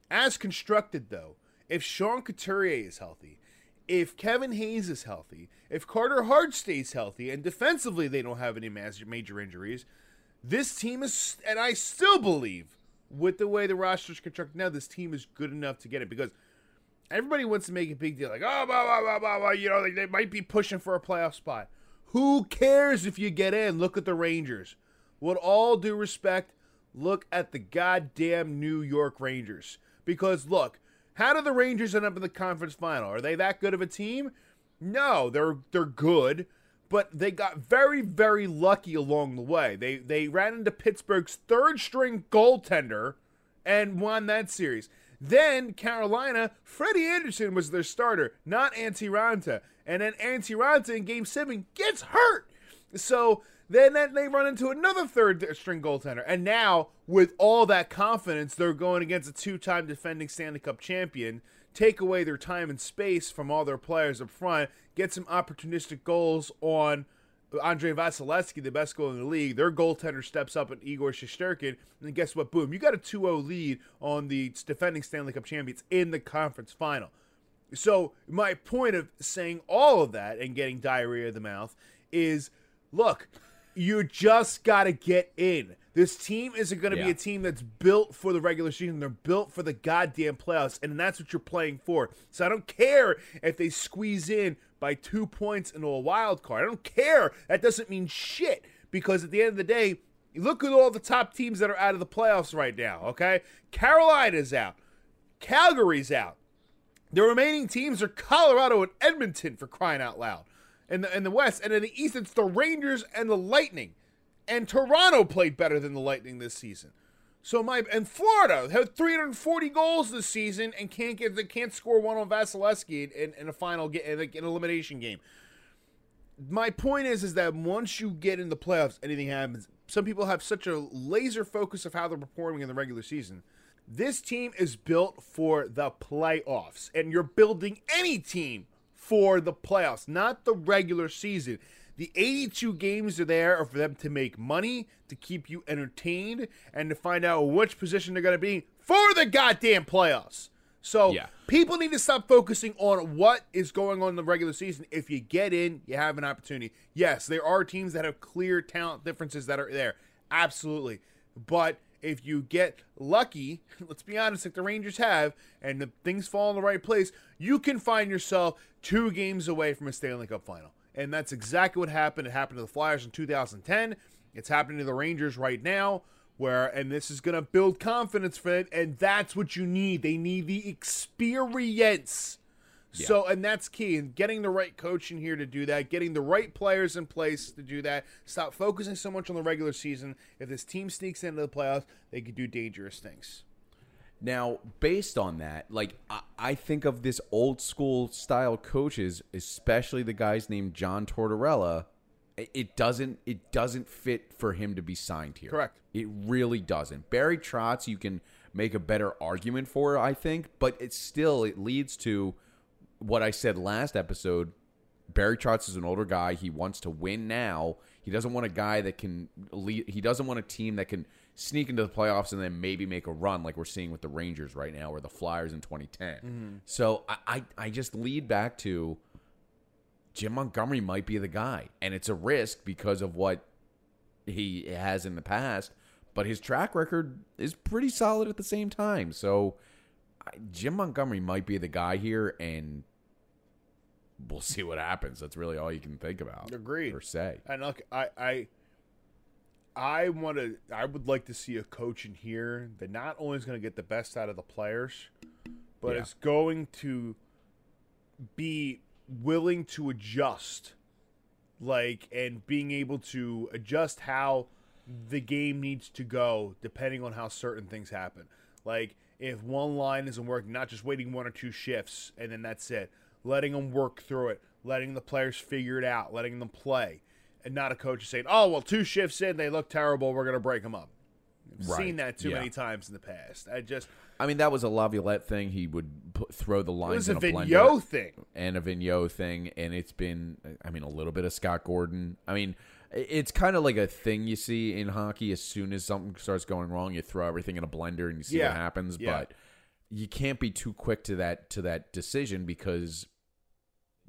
as constructed though, if Sean Couturier is healthy, if Kevin Hayes is healthy, if Carter Hart stays healthy, and defensively they don't have any major, major injuries, this team is, and I still believe, with the way the roster's constructed now, this team is good enough to get it because everybody wants to make a big deal, like, oh, blah, blah, blah, blah, blah, you know, like they might be pushing for a playoff spot. Who cares if you get in? Look at the Rangers. With all due respect, look at the goddamn New York Rangers. Because look, how do the Rangers end up in the conference final? Are they that good of a team? No, they're they're good, but they got very very lucky along the way. They they ran into Pittsburgh's third string goaltender and won that series. Then Carolina, Freddie Andersen was their starter, not Antti Raanta. And then Antti Raanta in game seven gets hurt. So then they run into another third string goaltender. And now, with all that confidence, they're going against a two time defending Stanley Cup champion, take away their time and space from all their players up front, get some opportunistic goals on Andrei Vasilevskiy, the best goal in the league. Their goaltender steps up at Igor Shesterkin, and guess what? Boom, you got a 2 0 lead on the defending Stanley Cup champions in the conference final. So, my point of saying all of that and getting diarrhea of the mouth is look, you just got to get in. This team isn't going to be a team that's built for the regular season. They're built for the goddamn playoffs, and that's what you're playing for. So I don't care if they squeeze in by two points into a wild card. I don't care. That doesn't mean shit because at the end of the day, look at all the top teams that are out of the playoffs right now. Okay, Carolina's out, Calgary's out. The remaining teams are Colorado and Edmonton for crying out loud. In the in the West, and in the East, it's the Rangers and the Lightning, and Toronto played better than the Lightning this season. So my and Florida have 340 goals this season and can't get they can't score one on Vasilevskiy in, in a final game in an elimination game. My point is is that once you get in the playoffs, anything happens. Some people have such a laser focus of how they're performing in the regular season. This team is built for the playoffs, and you're building any team for the playoffs, not the regular season. The 82 games are there are for them to make money, to keep you entertained, and to find out which position they're going to be for the goddamn playoffs. So Yeah. people need to stop focusing on what is going on in the regular season. If you get in, you have an opportunity. Yes, there are teams that have clear talent differences that are there. Absolutely. But if you get lucky, let's be honest, like the Rangers have, and the things fall in the right place, you can find yourself two games away from a Stanley Cup final. And that's exactly what happened. It happened to the Flyers in 2010. It's happening to the Rangers right now, where and this is going to build confidence for it, and that's what you need. They need the experience. So, and that's key. And getting the right coach in here to do that, getting the right players in place to do that. Stop focusing so much on the regular season. If this team sneaks into the playoffs, they could do dangerous things. Now, based on that, like I, I think of this old school style coaches, especially the guys named John Tortorella. it- It doesn't it doesn't fit for him to be signed here. Correct. It really doesn't. Barry Trotz, you can make a better argument for, I think, but it still it leads to what I said last episode. Barry Trotz is an older guy. He wants to win now. He doesn't want a guy that can lead. He doesn't want a team that can sneak into the playoffs and then maybe make a run like we're seeing with the Rangers right now or the Flyers in 2010. Mm-hmm. So I, I, I just lead back to Jim Montgomery might be the guy, and it's a risk because of what he has in the past. But his track record is pretty solid at the same time. So I- Jim Montgomery might be the guy here, and we'll see what happens. That's really all you can think about. Agreed. Or say. And look, I, I, I want to. I would like to see a coach in here that not only is going to get the best out of the players, but Yeah. is going to be willing to adjust, like, and being able to adjust how the game needs to go depending on how certain things happen. Like, if one line isn't working, not just waiting one or two shifts and then that's it. Letting them work through it, letting the players figure it out, letting them play, and not a coach saying, "Oh, well, two shifts in, they look terrible. We're going to break them up." I've Right, seen that too yeah. many times in the past. I just I mean, that was a Laviolette thing. He would put, throw the lines. it was a in a blender. Vigneault thing. and a Vigneault thing, and it's been, I mean, a little bit of Scott Gordon. I mean, it's kind of like a thing you see in hockey. As soon as something starts going wrong, you throw everything in a blender and you see Yeah. what happens. Yeah. But you can't be too quick to that to that decision because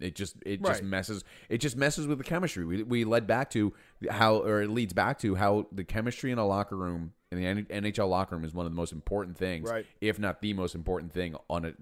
it just it just messes it just messes with the chemistry. We we led back to how or it leads back to how the chemistry in a locker room in the NHL locker room is one of the most important things, Right. if not the most important thing on a,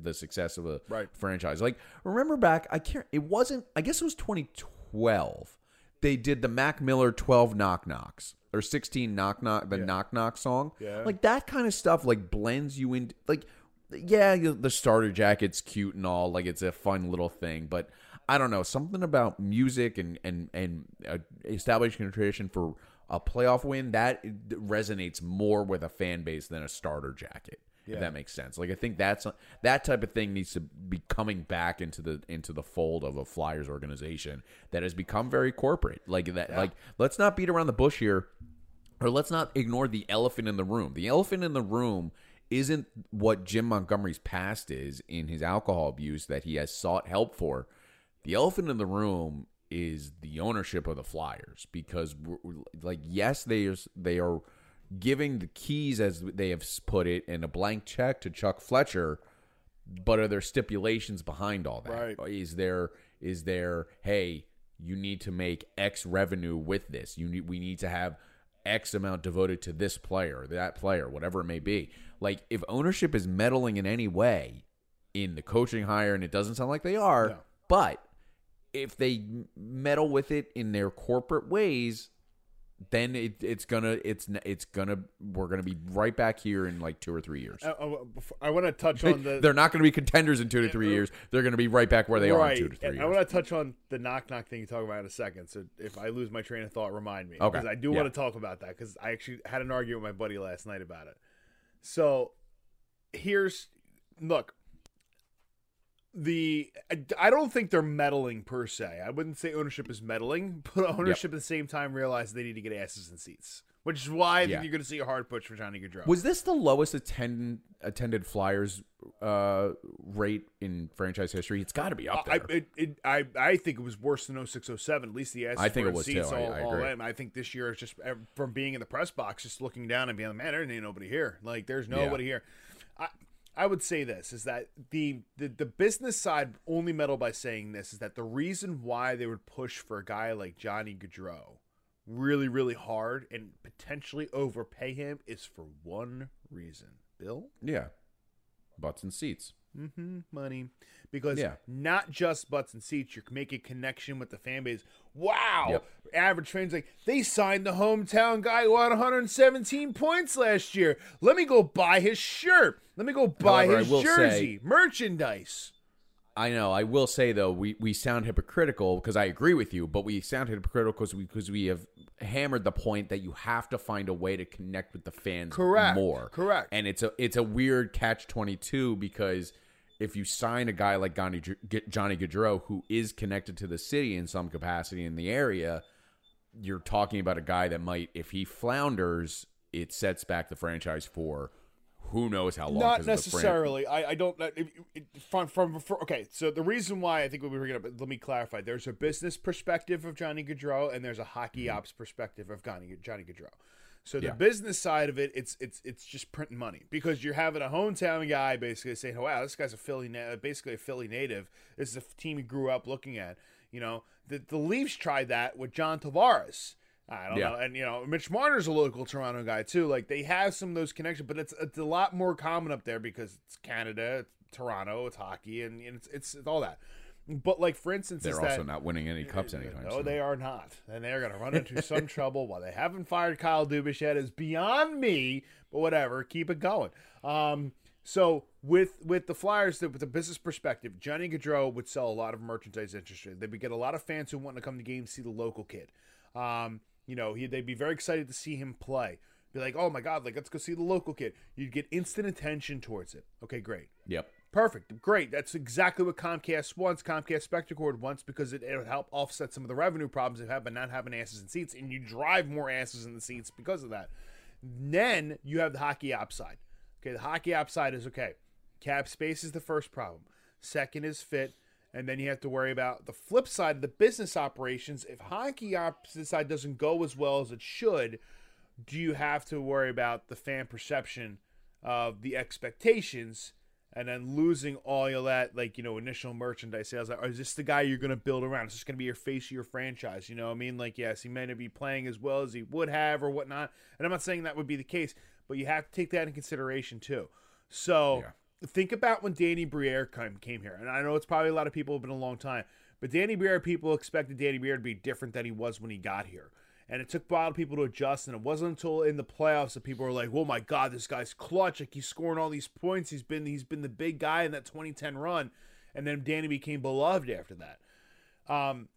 the success of a Right. franchise. Like remember back, I can't. It wasn't. I guess it was 2012. They did the Mac Miller 12 knock knocks or 16 knock knock the knock knock song. Yeah. Like that kind of stuff like blends you in. Like yeah, the starter jacket's cute and all. Like it's a fun little thing, but I don't know something about music and and and uh, establishing a tradition for a playoff win that resonates more with a fan base than a starter jacket. If that makes sense. Like I think that's that type of thing needs to be coming back into the into the fold of a Flyers organization that has become very corporate. Like that. Like let's not beat around the bush here or let's not ignore the elephant in the room. The elephant in the room isn't what Jim Montgomery's past is in his alcohol abuse that he has sought help for. The elephant in the room is the ownership of the Flyers because, like, yes, they are, they are giving the keys, as they have put it, and a blank check to Chuck Fletcher. But are there stipulations behind all that? Right. Is there is there hey you need to make X revenue with this? You need we need to have X amount devoted to this player that player, whatever it may be. Like if ownership is meddling in any way in the coaching hire, and it doesn't sound like they are, but if they meddle with it in their corporate ways, then it, it's gonna it's it's gonna we're gonna be right back here in like two or three years. Uh, oh, I, I- I want to touch on the. They're not to be contenders in two to three uh, years. They're to be right back where they are in two to three and years. I want to touch on the knock knock thing you talk about in a second. So if I lose my train of thought, remind me. Okay. Because I do Yeah. want to talk about that because I actually had an argument with my buddy last night about it. So here's look. The I- I don't think they're meddling per se. I wouldn't say ownership is meddling, but ownership at the same time realized they need to get asses in seats, which is why I Yeah. you're going to see a hard push for Johnny Gaudreau. Was this the lowest attended attended Flyers uh, rate in franchise history? It's got to be up I, there. it, it, I I think it was worse than 0607. At least the S. I think it was seats too. I- All, I all agree. in. I think this year is just from being in the press box, just looking down and being like, man, there ain't nobody here. Like, there's nobody here. I I would say this is that the, the the business side only meddle by saying this is that the reason why they would push for a guy like Johnny Gaudreau really really hard and potentially overpay him is for one reason. Bill yeah, butts and seats. Hmm money because Yeah. not just butts and seats you're making connection with the fan base wow Yep. average fans like they signed the hometown guy who had 117 points last year let me go buy his shirt let me go buy However, his jersey merchandise I know. I will say though, we, we sound hypocritical because I agree with you, but we sound hypocritical because we because we have hammered the point that you have to find a way to connect with the fans Correct. more. Correct. And it's a it's a weird catch twenty two because if you sign a guy like Johnny Johnny Gaudreau who is connected to the city in some capacity in the area, you're talking about a guy that might, if he flounders, it sets back the franchise for who knows how long. not necessarily I, I don't uh, it, it, from, from from okay so the reason why i think we bring gonna let me clarify there's a business perspective of johnny Gaudreau, and there's a hockey mm-hmm. ops perspective of johnny, johnny Gaudreau. So the Yeah. business side of it it's it's it's just printing money because you're having a hometown guy basically saying wow this guy's a philly na- basically a philly native this is a team he grew up looking at you know the, the leafs tried that with john tavares I don't Yeah. know. And, you know, Mitch Marner's a local Toronto guy, too. Like, they have some of those connections, but it's, it's a lot more common up there because it's Canada, it's Toronto, it's hockey, and it's, it's, it's all that. But, like, for instance, They're also that, not winning any cups anytime no, soon. they are not. And they're going to run into some trouble. While they haven't fired Kyle Dubas yet is beyond me, but whatever. Keep it going. Um, so with with the Flyers, with the business perspective, Johnny Gaudreau would sell a lot of merchandise interested. They would get a lot of fans who want to come to games see the local kid. Um, you know, he, they'd be very excited to see him play. Be like, oh my god, like let's go see the local kid. You'd get instant attention towards it. Okay, great. Yep. Perfect. Great. That's exactly what Comcast wants. Comcast Spectacor wants because it, it'll help offset some of the revenue problems they've had by not having asses in seats, and you drive more asses in the seats because of that. Then you have the hockey op side. Okay, the hockey op side is okay. Cap space is the first problem. Second is fit, and then you have to worry about the flip side of the business operations. If hockey opposite side doesn't go as well as it should, do you have to worry about the fan perception of the expectations and then losing all of that like you know initial merchandise sales or oh, is this the guy you're going to build around? Is this going to be your face of your franchise? You know what i mean? Like yes he may not be playing as well as he would have or whatnot and i'm not saying that would be the case but you have to take that in consideration too. So Yeah. think about when danny briere came, came here and i know it's probably a lot of people have been a long time but danny briere people expected danny briere to be different than he was when he got here and it took a while for people to adjust. And it wasn't until in the playoffs that people were like, "Oh my God, this guy's clutch! Like he's scoring all these points. He's been he's been the big guy in that 2010 run." And then Danny became beloved after that. Um,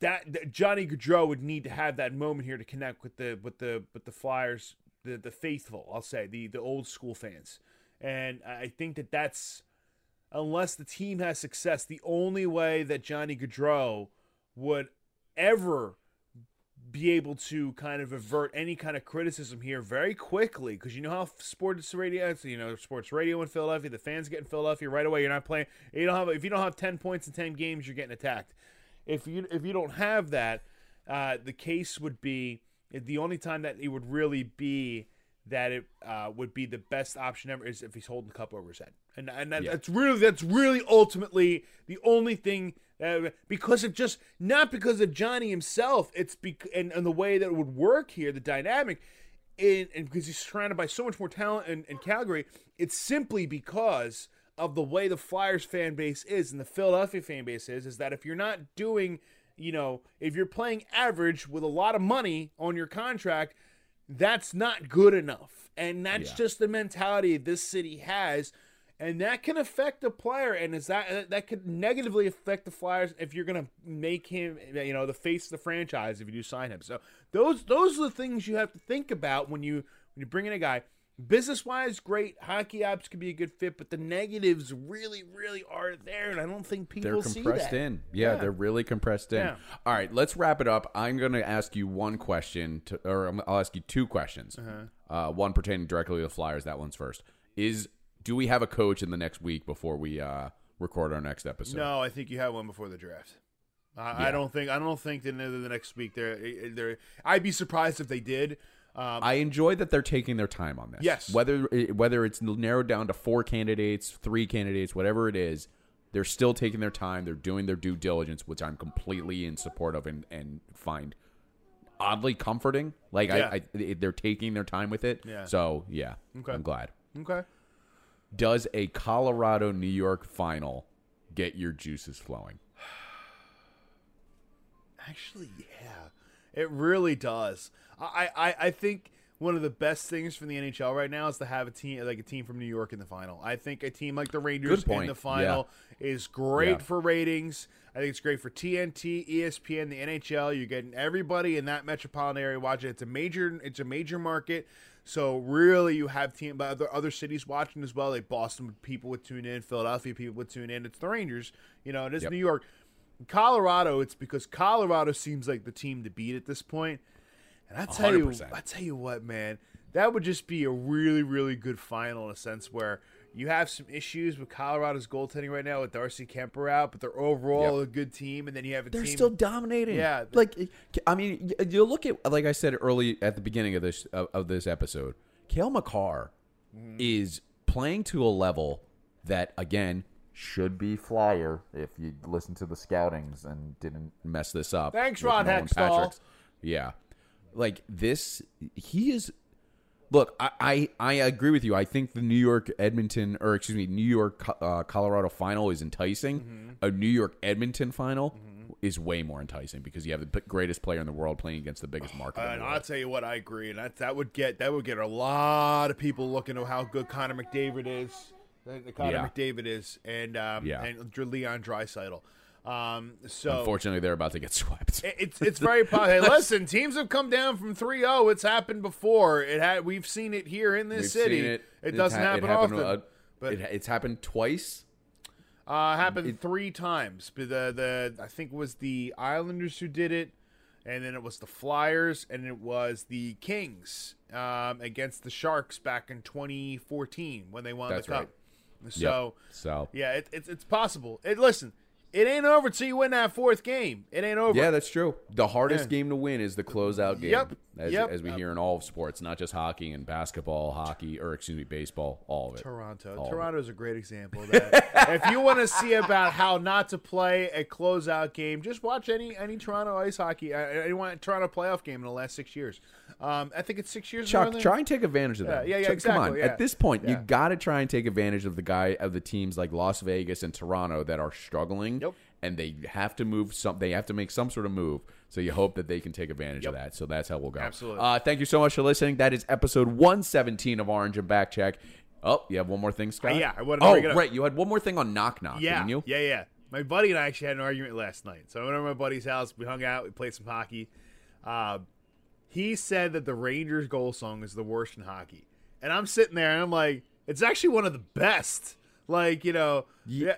that, that Johnny Gaudreau would need to have that moment here to connect with the with the with the Flyers, the the faithful. I'll say the the old school fans, and I think that that's unless the team has success, the only way that Johnny Gaudreau would ever be able to kind of avert any kind of criticism here very quickly because you know how sports radio you know sports radio in Philadelphia the fans get in Philadelphia right away you're not playing you don't have if you don't have 10 points in 10 games you're getting attacked if you if you don't have that uh, the case would be the only time that it would really be that it uh, would be the best option ever is if he's holding the cup over his head and and that, Yeah. that's really that's really ultimately the only thing uh, because of just not because of Johnny himself. It's bec- and, and the way that it would work here, the dynamic, in, and because he's surrounded by so much more talent in, in Calgary. It's simply because of the way the Flyers fan base is and the Philadelphia fan base is. Is that if you're not doing you know, if you're playing average with a lot of money on your contract, that's not good enough. And that's Yeah. just the mentality this city has. And that can affect the player, and is that that could negatively affect the Flyers if you're gonna make him, you know, the face of the franchise if you do sign him. So those those are the things you have to think about when you when you bring in a guy. Business wise, great. Hockey apps could be a good fit, but the negatives really, really are there, and I don't think people They're see compressed in. Yeah, Yeah. they're really compressed in. Yeah. All right, let's wrap it up. I'm going to ask you one question, to, or I'll ask you two questions. Uh-huh. uh one pertaining directly to the Flyers. That one's first. Is do we have a coach in the next week before we uh, record our next episode? No, I think you have one before the draft. I, Yeah. I don't think I don't think that the the next week they're they're. I'd be surprised if they did. Um, I enjoy that they're taking their time on this. Yes. Whether whether it's narrowed down to four candidates, three candidates, whatever it is, they're still taking their time. They're doing their due diligence, which I'm completely in support of and, and find oddly comforting. Like Yeah. I, I, they're taking their time with it. Yeah. So yeah, Okay. I'm glad. okay. Does a Colorado New York final get your juices flowing? Actually, yeah, it really does. I, I, I think one of the best things from the NHL right now is to have a team like a team from New York in the final. I think a team like the Rangers in the final is great Yeah. for ratings. I think it's great for TNT, ESPN, the NHL. You're getting everybody in that metropolitan area watching. It's a major, it's a major market. So really, you have team, but other other cities watching as well. Like Boston people would tune in, Philadelphia people would tune in. It's the Rangers. You know, it is Yep. New York. Colorado, it's because Colorado seems like the team to beat at this point. And I tell you, 100%. I tell you what, man, that would just be a really, really good final in a sense where you have some issues with Colorado's goaltending right now with Darcy Kuemper out, but they're overall Yep. a good team. And then you have a They're team. still dominating. Yeah. like I mean, you look at like I said early at the beginning of this of, this episode. Cale Makar Mm-hmm. is playing to a level that again should be flyer if you listen to the scoutings and didn't mess this up. Thanks, Ron Hextall. Yeah, like this, he is. Look, I, I I agree with you. I think the New York Edmonton or excuse me New York uh, Colorado final is enticing. Mm-hmm. A New York Edmonton final is way more enticing because you have the greatest player in the world playing against the biggest market. in And I'll tell you what, I agree, and that that would get that would get a lot of people looking at how good Connor McDavid is, uh, Connor Yeah. McDavid is, and um, Yeah. and Leon Draisaitl. Um, so Unfortunately, they're about to get swept. it's it's very possible. Hey, listen, teams have come down from 3-0. It's happened before. It had we've seen it here in this We've city. seen it. It doesn't ha- happen happened, often. uh, but it, it's happened twice. Uh, happened three times. But the the I think it was the Islanders who did it, and then it was the Flyers, and it was the Kings um, against the Sharks back in 2014 when they won the cup. right. So So yeah, it, it's it's possible. It listen, it ain't over till you win that fourth game. It ain't over. Yeah, that's true. The hardest Yeah. game to win is the closeout game. Yep, As, yep. as we hear in all of sports, not just hockey and basketball, hockey, or excuse me, baseball, all of it. Toronto. All. Toronto is a great example of that. if you want to see about how not to play a closeout game, just watch any any Toronto ice hockey, uh, any Toronto playoff game in the last six years. Um, I think it's six years. Chuck, ago, try and take advantage of that. Yeah, yeah, yeah, exactly, Come on. yeah. At this point, you got to try and take advantage of the guy of the teams like Las Vegas and Toronto that are struggling. Yep. And they have to move some. They have to make some sort of move. So you hope that they can take advantage of that. So that's how we'll go. Absolutely. Uh, thank you so much for listening. That is episode one seventeen of Orange and Back Check. Oh, you have one more thing, Scott? Uh, yeah, I wanted to Oh, up. right. You had one more thing on Knock Knock, Yeah, didn't you? yeah, yeah. My buddy and I actually had an argument last night. So I went over to my buddy's house. We hung out. We played some hockey. Uh, he said that the Rangers goal song is the worst in hockey, and I'm sitting there and I'm like, it's actually one of the best. Like you know, yeah,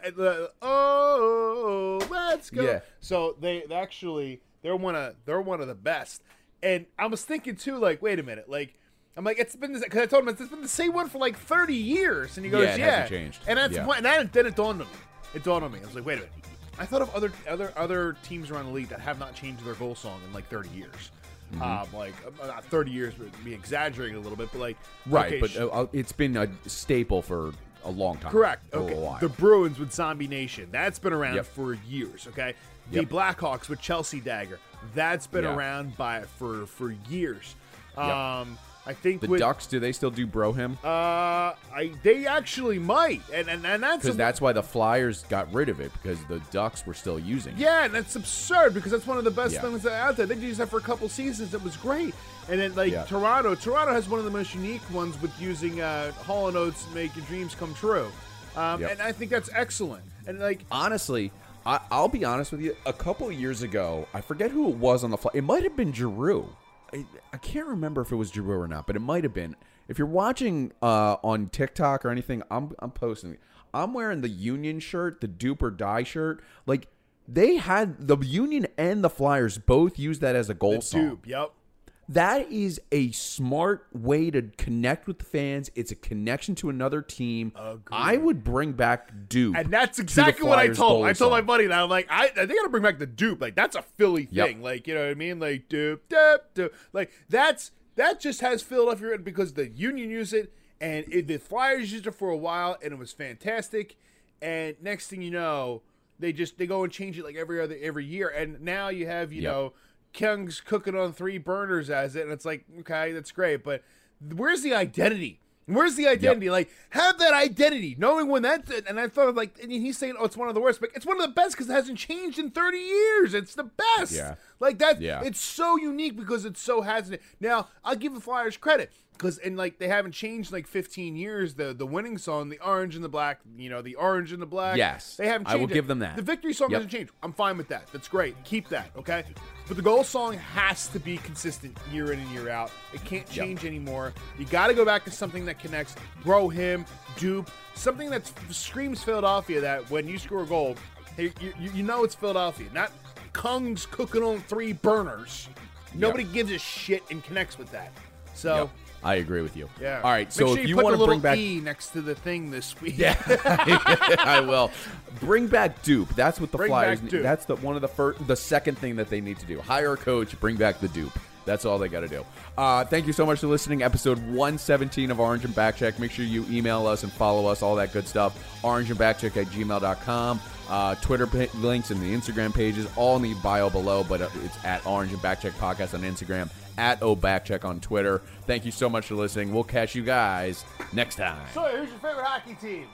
oh, let's go. Yeah. So they, they actually they're one of they're one of the best. And I was thinking too, like, wait a minute, like. I'm like, it's been because I told him it's been the same one for like 30 years, and he goes, Yeah, "Yeah,", hasn't changed. and that's Yeah. and that, then it dawned on me. It dawned on me. I was like, wait a minute. I thought of other other other teams around the league that have not changed their goal song in like 30 years. Mm-hmm. Um, like uh, not 30 years would be exaggerating a little bit, but like Right, okay, but uh, uh, it's been a staple for a long time. correct. Okay, the Bruins with Zombie Nation that's been around Yep. for years. Okay, the Yep. Blackhawks with Chelsea Dagger that's been Yeah. around by for for years. Yep. Um, I think The with, Ducks, do they still do Bro Hymn? Uh, I they actually might, and and, and that's Because that's why the Flyers got rid of it because the Ducks were still using it. Yeah, and that's absurd because that's one of the best Yeah. things out there. They used that for a couple seasons. It was great. And then like Yeah. Toronto, Toronto has one of the most unique ones with using uh, Hall and Oates to make your dreams come true. Um, Yep. And I think that's excellent. And like Honestly, I, I'll be honest with you. A couple years ago, I forget who it was on the fly. It might have been Giroux. I, I can't remember if it was Giroux or not, but it might have been. If you're watching uh, on TikTok or anything, I'm I'm posting. I'm wearing the Union shirt, the Doop or Die shirt. Like they had the Union and the Flyers both used that as a goal song. Doop, yep. That is a smart way to connect with the fans. It's a connection to another team. I would bring back Doop. And that's exactly what I told. I told my buddy that I'm like, I, I they gotta bring back the doop. Like that's a Philly Yep. thing. Like you know what I mean? Like doop, doop, doop. Like that's that just has Philadelphia written because the Union used it and it, the Flyers used it for a while and it was fantastic. And next thing you know, they just they go and change it like every other every year. And now you have you Yep. know Kungs cooking on three burners as it, and it's like okay, that's great, but where's the identity? Where's the identity? Like, have that identity, knowing when that. And I thought, like, and he's saying, "Oh, it's one of the worst," but it's one of the best because it hasn't changed in thirty years. It's the best. Yeah. like that. Yeah. it's so unique because it's so hasn't. Now, I'll give the Flyers credit because, and like, they haven't changed in, like fifteen years. The the winning song, the orange and the black. You know, the orange and the black. Yes. they haven't. changed I will it. give them that. The victory song Yep. hasn't changed. I'm fine with that. That's great. Keep that. Okay. But the goal song has to be consistent year in and year out. It can't change anymore. You got to go back to something that connects. Bro, Hymn, doop, something that screams Philadelphia. That when you score a goal, hey, you, you, you know it's Philadelphia, not Kungs cooking on three burners. Nobody gives a shit and connects with that. So. I agree with you. Yeah. All right. So sure if you put want to bring back, E next to the thing this week. yeah, I will bring back Doop. That's what the Bring Flyers. back need. Doop. That's the one of the first, the second thing that they need to do. Hire a coach. Bring back the Doop. That's all they got to do. Uh, thank you so much for listening. Episode 117 of Orange and Backcheck. Make sure you email us and follow us, all that good stuff. Orange and Backcheck at gmail.com. Uh, Twitter pa- links and the Instagram pages, all in the bio below, but uh, it's at Orange and Backcheck Podcast on Instagram, at O Backcheck on Twitter. Thank you so much for listening. We'll catch you guys next time. So, who's your favorite hockey team?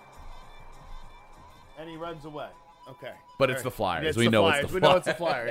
And he runs away. Okay. But it's All the Flyers. It's We the know it's Flyers. the We know it's the Flyers. Flyers.